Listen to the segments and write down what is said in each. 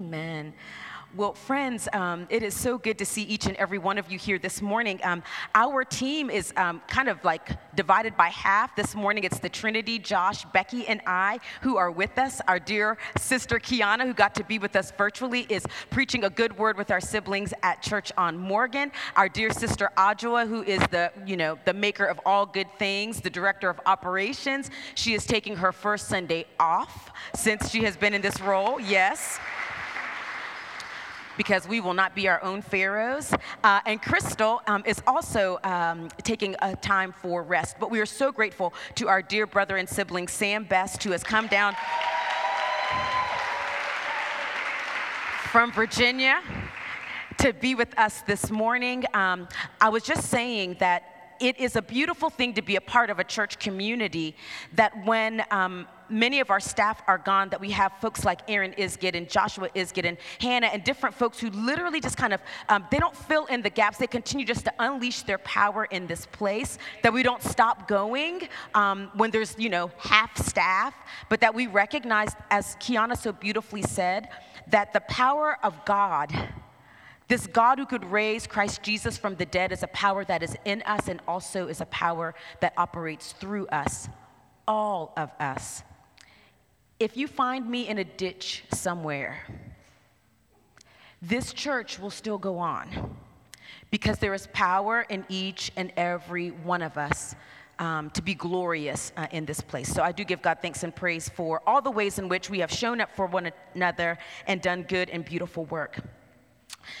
Amen. Well, friends, um, it is so good to see each and every one of you here this morning. Um, our team is um, kind of like divided by half. This morning, it's the Trinity, Josh, Becky, and I who are with us. Our dear sister Kiana, who got to be with us virtually, is preaching a good word with our siblings at church on Morgan. Our dear sister Adjoa, who is the you know the maker of all good things, the director of operations. She is taking her first Sunday off since she has been in this role. Yes because we will not be our own pharaohs. Uh, and Crystal um, is also um, taking a time for rest. But we are so grateful to our dear brother and sibling, Sam Best, who has come down from Virginia to be with us this morning. Um, I was just saying that it is a beautiful thing to be a part of a church community that when um, many of our staff are gone, that we have folks like Aaron Isgid and Joshua Isgid and Hannah and different folks who literally just kind of, um, they don't fill in the gaps. They continue just to unleash their power in this place, that we don't stop going um, when there's, you know, half staff, but that we recognize, as Kiana so beautifully said, that the power of God this God who could raise Christ Jesus from the dead is a power that is in us and also is a power that operates through us, all of us. If you find me in a ditch somewhere, this church will still go on because there is power in each and every one of us. Um, to be glorious uh, in this place. So I do give God thanks and praise for all the ways in which we have shown up for one another and done good and beautiful work.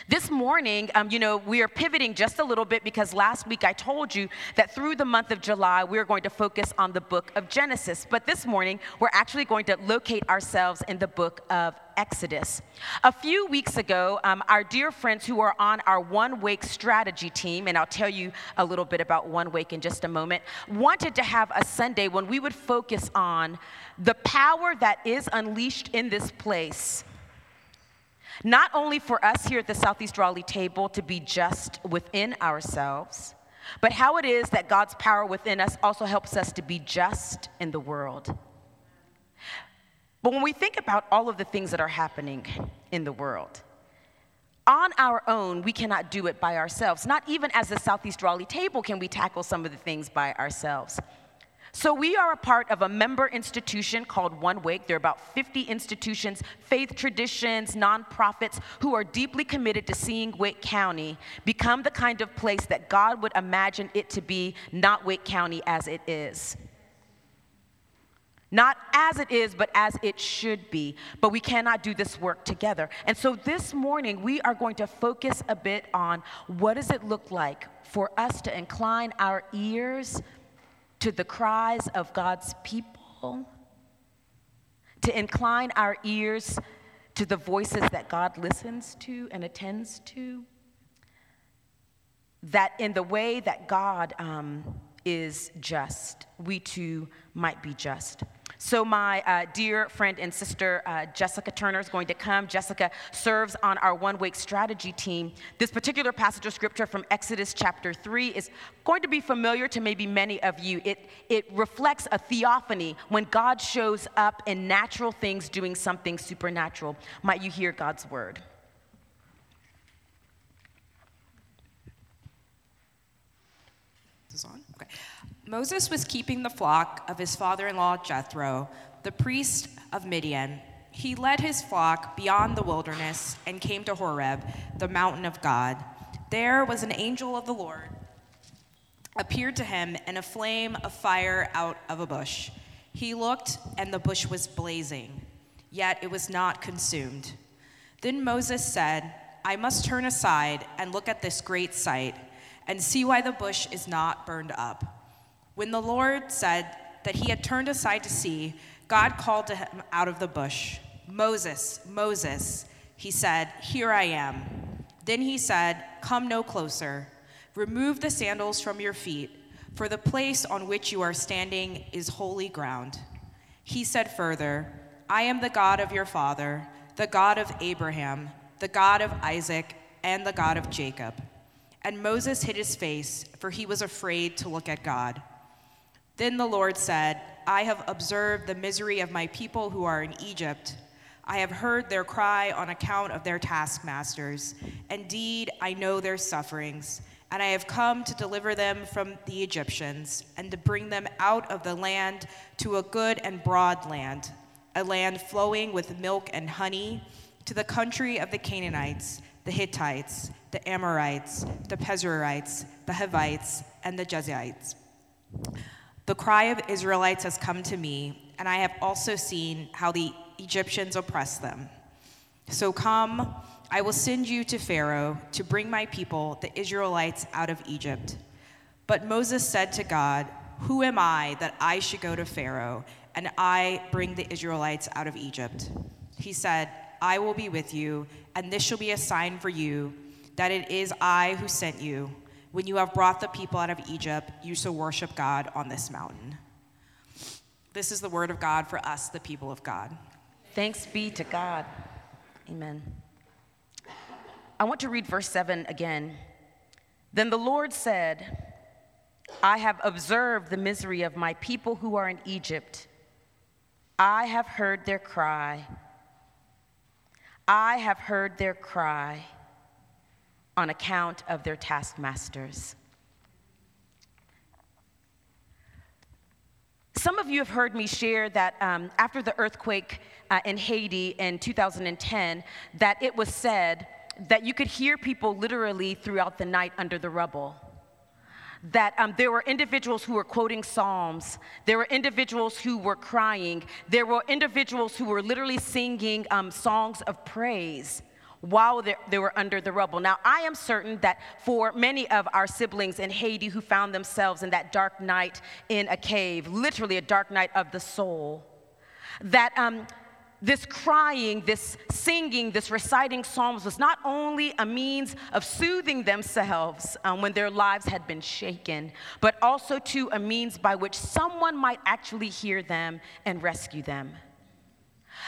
This morning, um, you know, we are pivoting just a little bit because last week I told you that through the month of July, we're going to focus on the book of Genesis. But this morning, we're actually going to locate ourselves in the book of Exodus. A few weeks ago, um, our dear friends who are on our One Wake strategy team, and I'll tell you a little bit about One Wake in just a moment, wanted to have a Sunday when we would focus on the power that is unleashed in this place not only for us here at the Southeast Raleigh table to be just within ourselves, but how it is that God's power within us also helps us to be just in the world. But when we think about all of the things that are happening in the world, on our own, we cannot do it by ourselves. Not even as the Southeast Raleigh table can we tackle some of the things by ourselves. So, we are a part of a member institution called One Wake. There are about 50 institutions, faith traditions, nonprofits who are deeply committed to seeing Wake County become the kind of place that God would imagine it to be, not Wake County as it is. Not as it is, but as it should be. But we cannot do this work together. And so this morning, we are going to focus a bit on what does it look like for us to incline our ears to the cries of God's people, to incline our ears to the voices that God listens to and attends to, that in the way that God um, is just, we too might be just. So, my uh, dear friend and sister uh, Jessica Turner is going to come. Jessica serves on our One Wake strategy team. This particular passage of scripture from Exodus chapter 3 is going to be familiar to maybe many of you. It, it reflects a theophany when God shows up in natural things doing something supernatural. Might you hear God's word? Is on? Okay. Moses was keeping the flock of his father in law Jethro, the priest of Midian. He led his flock beyond the wilderness and came to Horeb, the mountain of God. There was an angel of the Lord appeared to him in a flame of fire out of a bush. He looked, and the bush was blazing, yet it was not consumed. Then Moses said, I must turn aside and look at this great sight and see why the bush is not burned up. When the Lord said that he had turned aside to see, God called to him out of the bush, Moses, Moses. He said, Here I am. Then he said, Come no closer. Remove the sandals from your feet, for the place on which you are standing is holy ground. He said further, I am the God of your father, the God of Abraham, the God of Isaac, and the God of Jacob. And Moses hid his face, for he was afraid to look at God. Then the Lord said, I have observed the misery of my people who are in Egypt. I have heard their cry on account of their taskmasters. Indeed, I know their sufferings, and I have come to deliver them from the Egyptians and to bring them out of the land to a good and broad land, a land flowing with milk and honey, to the country of the Canaanites, the Hittites, the Amorites, the Perizzites, the Hivites, and the Jebusites. The cry of Israelites has come to me, and I have also seen how the Egyptians oppress them. So come, I will send you to Pharaoh to bring my people, the Israelites, out of Egypt. But Moses said to God, Who am I that I should go to Pharaoh and I bring the Israelites out of Egypt? He said, I will be with you, and this shall be a sign for you that it is I who sent you. When you have brought the people out of Egypt, you shall worship God on this mountain. This is the word of God for us, the people of God. Thanks be to God. Amen. I want to read verse 7 again. Then the Lord said, I have observed the misery of my people who are in Egypt. I have heard their cry. I have heard their cry on account of their taskmasters. Some of you have heard me share that um, after the earthquake uh, in Haiti in 2010, that it was said that you could hear people literally throughout the night under the rubble. That um, there were individuals who were quoting Psalms, there were individuals who were crying, there were individuals who were literally singing um, songs of praise while they were under the rubble. Now, I am certain that for many of our siblings in Haiti who found themselves in that dark night in a cave, literally a dark night of the soul, that um, this crying, this singing, this reciting psalms was not only a means of soothing themselves um, when their lives had been shaken, but also to a means by which someone might actually hear them and rescue them.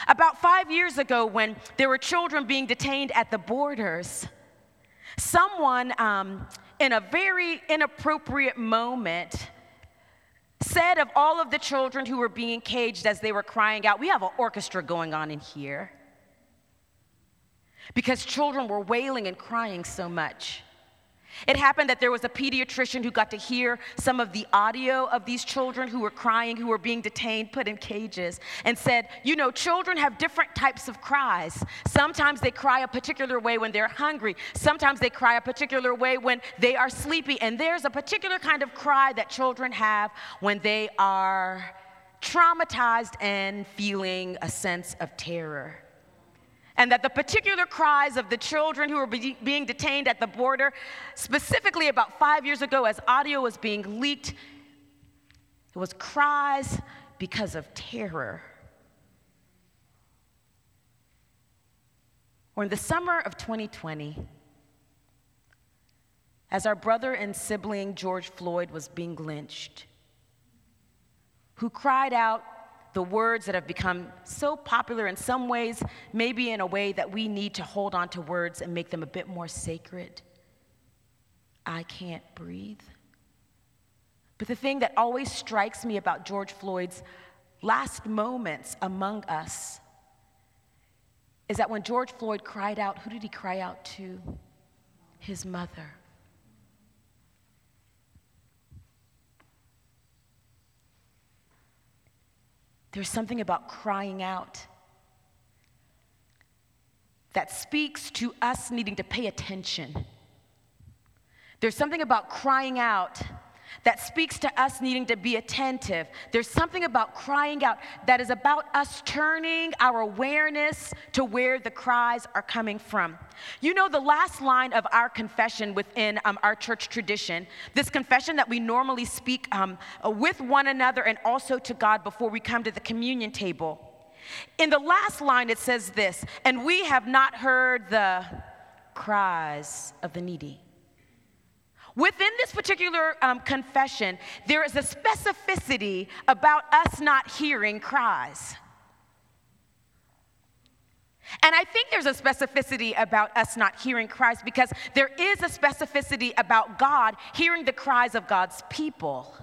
About five years ago, when there were children being detained at the borders, someone um, in a very inappropriate moment said of all of the children who were being caged as they were crying out, We have an orchestra going on in here. Because children were wailing and crying so much. It happened that there was a pediatrician who got to hear some of the audio of these children who were crying, who were being detained, put in cages, and said, You know, children have different types of cries. Sometimes they cry a particular way when they're hungry, sometimes they cry a particular way when they are sleepy, and there's a particular kind of cry that children have when they are traumatized and feeling a sense of terror and that the particular cries of the children who were be- being detained at the border, specifically about five years ago, as audio was being leaked, it was cries because of terror. Or in the summer of 2020, as our brother and sibling George Floyd was being lynched, who cried out the words that have become so popular in some ways, maybe in a way that we need to hold on to words and make them a bit more sacred. I can't breathe. But the thing that always strikes me about George Floyd's last moments among us is that when George Floyd cried out, who did he cry out to? His mother. There's something about crying out that speaks to us needing to pay attention. There's something about crying out that speaks to us needing to be attentive. There's something about crying out that is about us turning our awareness to where the cries are coming from. You know, the last line of our confession within um, our church tradition, this confession that we normally speak um, with one another and also to God before we come to the communion table. In the last line, it says this, and we have not heard the cries of the needy. Within this particular um, confession, there is a specificity about us not hearing cries. And I think there's a specificity about us not hearing cries because there is a specificity about God hearing the cries of God's people.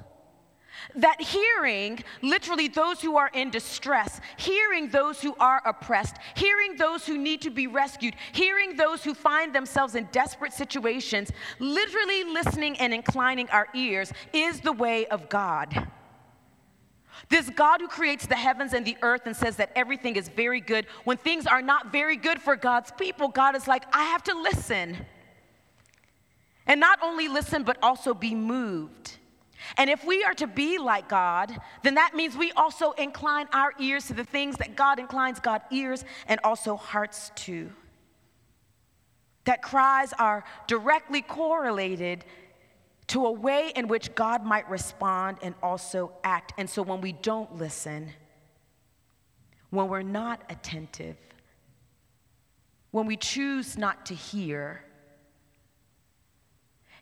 That hearing literally those who are in distress, hearing those who are oppressed, hearing those who need to be rescued, hearing those who find themselves in desperate situations, literally listening and inclining our ears is the way of God. This God who creates the heavens and the earth and says that everything is very good, when things are not very good for God's people, God is like, I have to listen. And not only listen, but also be moved. And if we are to be like God, then that means we also incline our ears to the things that God inclines God's ears and also hearts to. That cries are directly correlated to a way in which God might respond and also act. And so when we don't listen, when we're not attentive, when we choose not to hear,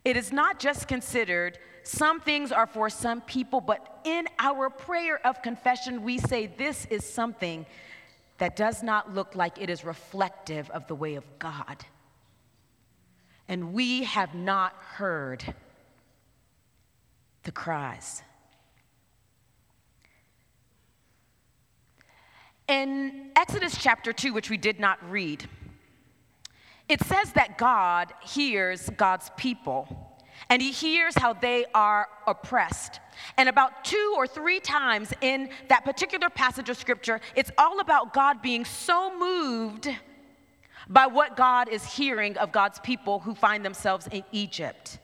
it is not just considered some things are for some people, but in our prayer of confession, we say this is something that does not look like it is reflective of the way of God. And we have not heard the cries. In Exodus chapter 2, which we did not read, it says that God hears God's people and he hears how they are oppressed. And about two or three times in that particular passage of scripture, it's all about God being so moved by what God is hearing of God's people who find themselves in Egypt.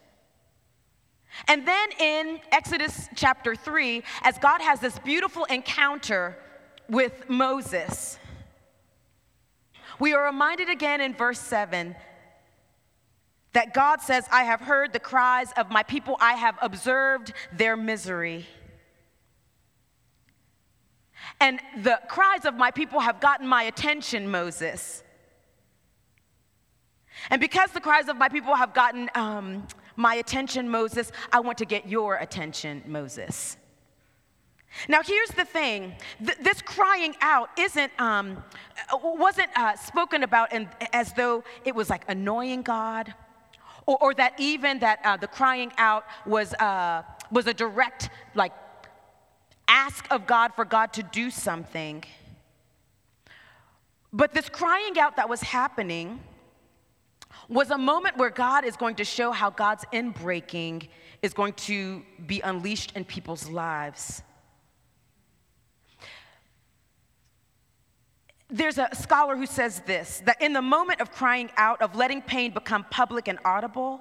And then in Exodus chapter 3, as God has this beautiful encounter with Moses, we are reminded again in verse 7 that God says, I have heard the cries of my people, I have observed their misery. And the cries of my people have gotten my attention, Moses. And because the cries of my people have gotten um, my attention, Moses, I want to get your attention, Moses. Now, here's the thing Th- this crying out isn't, um, wasn't uh, spoken about in, as though it was like annoying God or, or that even that uh, the crying out was, uh, was a direct, like, ask of God for God to do something. But this crying out that was happening was a moment where God is going to show how God's inbreaking is going to be unleashed in people's lives. There's a scholar who says this that in the moment of crying out, of letting pain become public and audible,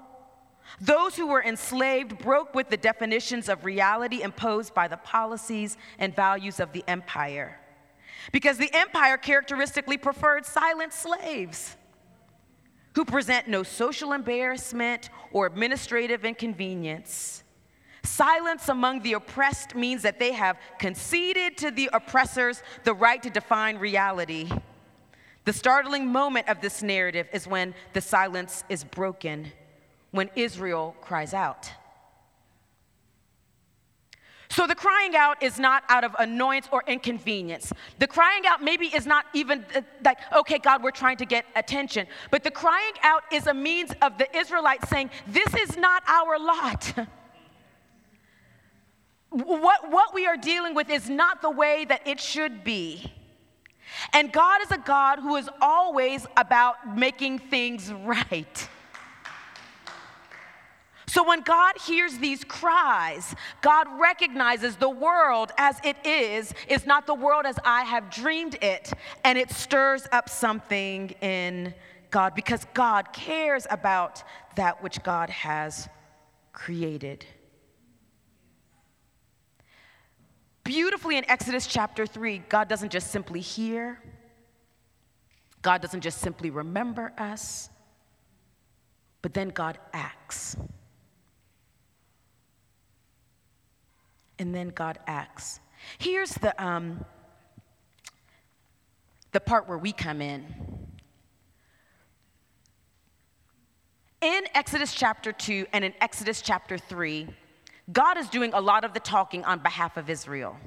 those who were enslaved broke with the definitions of reality imposed by the policies and values of the empire. Because the empire characteristically preferred silent slaves who present no social embarrassment or administrative inconvenience. Silence among the oppressed means that they have conceded to the oppressors the right to define reality. The startling moment of this narrative is when the silence is broken, when Israel cries out. So the crying out is not out of annoyance or inconvenience. The crying out maybe is not even uh, like, okay, God, we're trying to get attention. But the crying out is a means of the Israelites saying, this is not our lot. what, what we are dealing with is not the way that it should be. And God is a God who is always about making things right. So when God hears these cries, God recognizes the world as it is is not the world as I have dreamed it, and it stirs up something in God because God cares about that which God has created. Beautifully in Exodus chapter 3, God doesn't just simply hear, God doesn't just simply remember us, but then God acts. And then God acts. Here's the, um, the part where we come in. In Exodus chapter 2 and in Exodus chapter 3, God is doing a lot of the talking on behalf of Israel.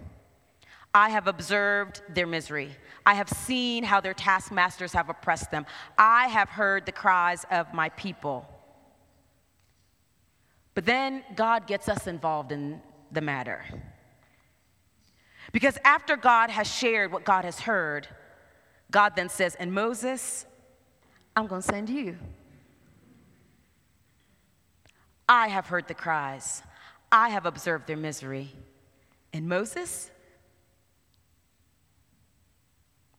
I have observed their misery. I have seen how their taskmasters have oppressed them. I have heard the cries of my people. But then God gets us involved in the matter. Because after God has shared what God has heard, God then says, And Moses, I'm going to send you. I have heard the cries, I have observed their misery. And Moses,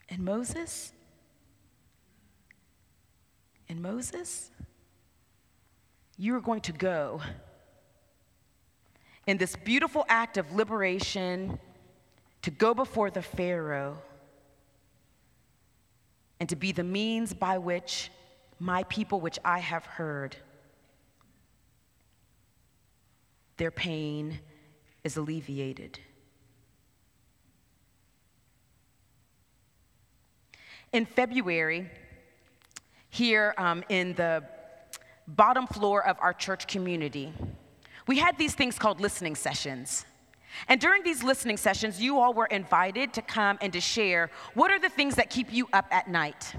and Moses, and Moses, you are going to go in this beautiful act of liberation to go before the Pharaoh and to be the means by which my people, which I have heard, their pain is alleviated. In February, here um, in the bottom floor of our church community, we had these things called listening sessions. And during these listening sessions, you all were invited to come and to share what are the things that keep you up at night?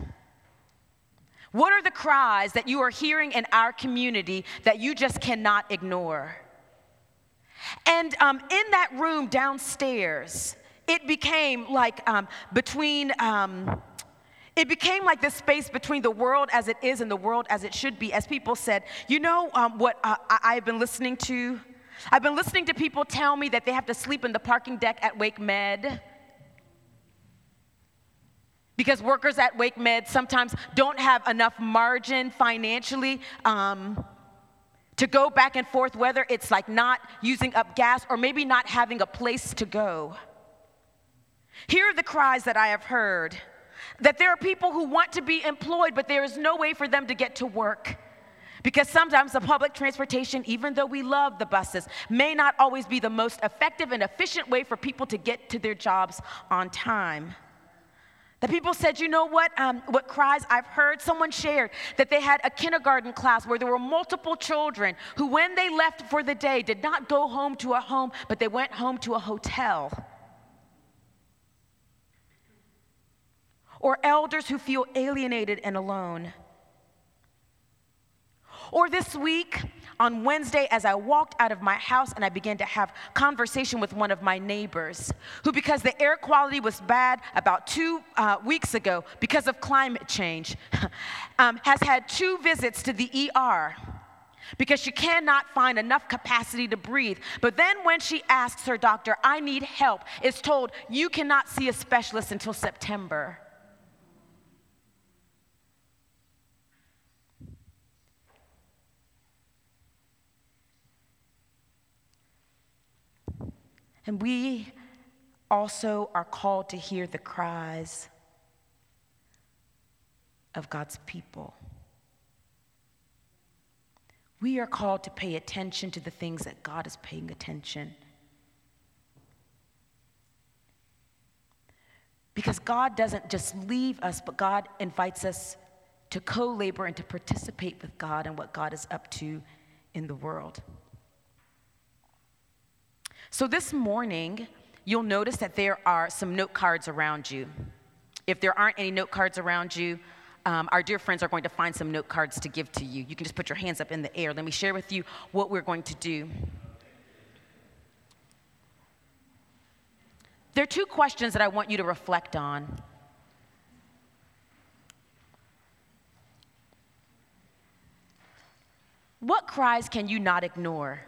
What are the cries that you are hearing in our community that you just cannot ignore? And um, in that room downstairs, it became like um, between, um, it became like this space between the world as it is and the world as it should be, as people said, you know um, what uh, I- have been listening to? I've been listening to people tell me that they have to sleep in the parking deck at Wake Med. Because workers at Wake Med sometimes don't have enough margin financially um, to go back and forth, whether it's like not using up gas or maybe not having a place to go. Here are the cries that I have heard that there are people who want to be employed, but there is no way for them to get to work. Because sometimes the public transportation, even though we love the buses, may not always be the most effective and efficient way for people to get to their jobs on time. The people said, you know what? Um, what cries I've heard? Someone shared that they had a kindergarten class where there were multiple children who, when they left for the day, did not go home to a home, but they went home to a hotel. Or elders who feel alienated and alone. Or this week, on Wednesday, as I walked out of my house and I began to have conversation with one of my neighbors, who, because the air quality was bad about two uh, weeks ago because of climate change, um, has had two visits to the ER because she cannot find enough capacity to breathe. But then when she asks her doctor, I need help, is told, you cannot see a specialist until September. And we also are called to hear the cries of God's people. We are called to pay attention to the things that God is paying attention. Because God doesn't just leave us, but God invites us to co labor and to participate with God and what God is up to in the world. So this morning, you'll notice that there are some note cards around you. If there aren't any note cards around you, um, our dear friends are going to find some note cards to give to you. You can just put your hands up in the air. Let me share with you what we're going to do. There are two questions that I want you to reflect on. What cries can you not ignore?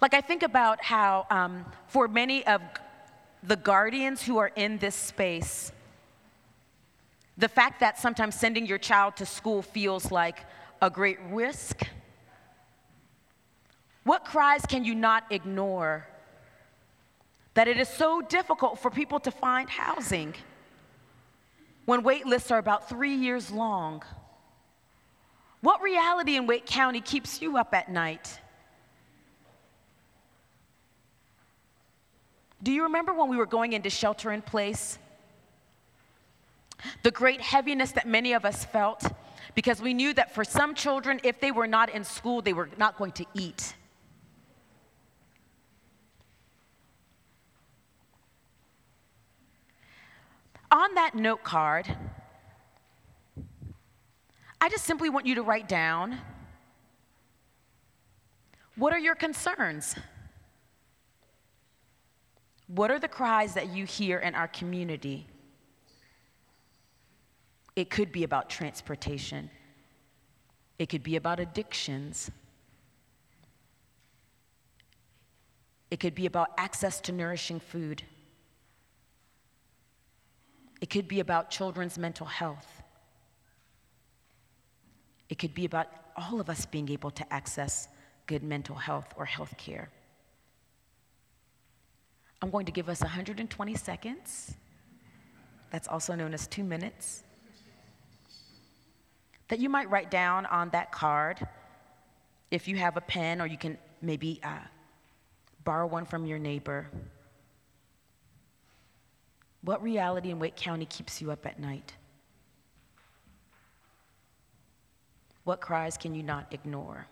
Like, I think about how, um, for many of the guardians who are in this space, the fact that sometimes sending your child to school feels like a great risk. What cries can you not ignore? That it is so difficult for people to find housing when wait lists are about three years long. What reality in Wake County keeps you up at night? Do you remember when we were going into shelter in place? The great heaviness that many of us felt because we knew that for some children, if they were not in school, they were not going to eat. On that note card, I just simply want you to write down What are your concerns? What are the cries that you hear in our community? It could be about transportation. It could be about addictions. It could be about access to nourishing food. It could be about children's mental health. It could be about all of us being able to access good mental health or health care. I'm going to give us 120 seconds. That's also known as two minutes. That you might write down on that card if you have a pen, or you can maybe uh, borrow one from your neighbor. What reality in Wake County keeps you up at night? What cries can you not ignore?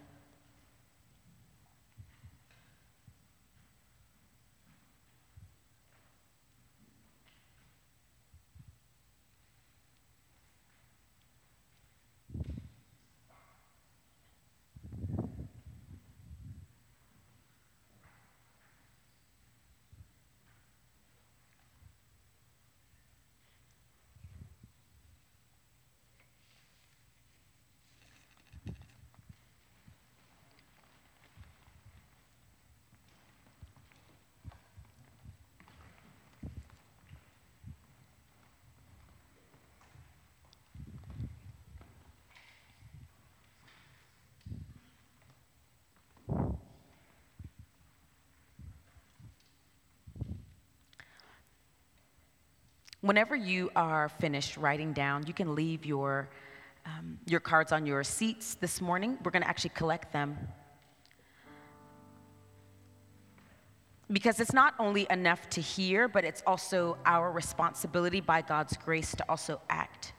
Whenever you are finished writing down, you can leave your, um, your cards on your seats this morning. We're going to actually collect them. Because it's not only enough to hear, but it's also our responsibility by God's grace to also act.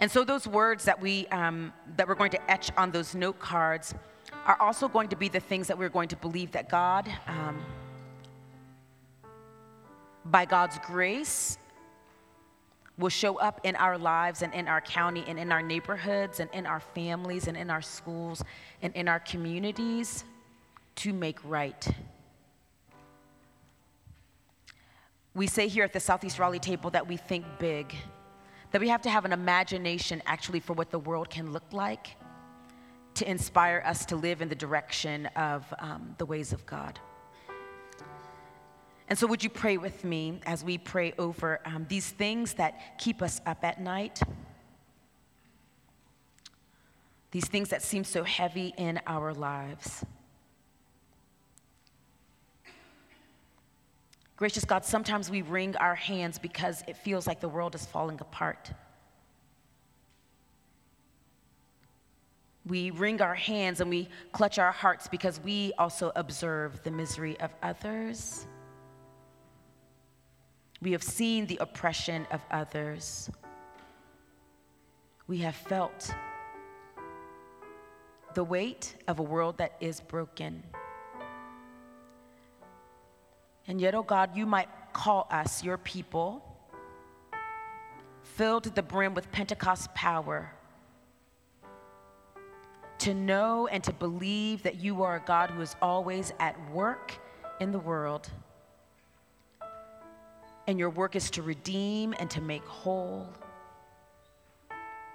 And so those words that we um, that we're going to etch on those note cards are also going to be the things that we're going to believe that God um, by God's grace, will show up in our lives and in our county and in our neighborhoods and in our families and in our schools and in our communities to make right. We say here at the Southeast Raleigh table that we think big, that we have to have an imagination actually for what the world can look like to inspire us to live in the direction of um, the ways of God. And so, would you pray with me as we pray over um, these things that keep us up at night? These things that seem so heavy in our lives. Gracious God, sometimes we wring our hands because it feels like the world is falling apart. We wring our hands and we clutch our hearts because we also observe the misery of others. We have seen the oppression of others. We have felt the weight of a world that is broken. And yet, oh God, you might call us, your people, filled to the brim with Pentecost power, to know and to believe that you are a God who is always at work in the world and your work is to redeem and to make whole.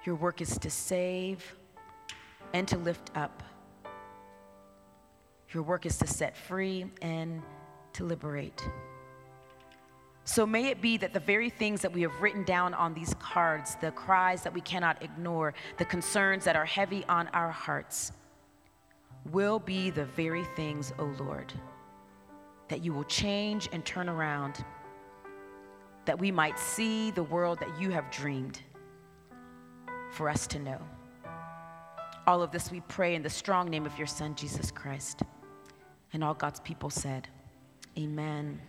Your work is to save and to lift up. Your work is to set free and to liberate. So may it be that the very things that we have written down on these cards, the cries that we cannot ignore, the concerns that are heavy on our hearts, will be the very things, O oh Lord, that you will change and turn around that we might see the world that you have dreamed for us to know. All of this we pray in the strong name of your Son, Jesus Christ. And all God's people said, Amen.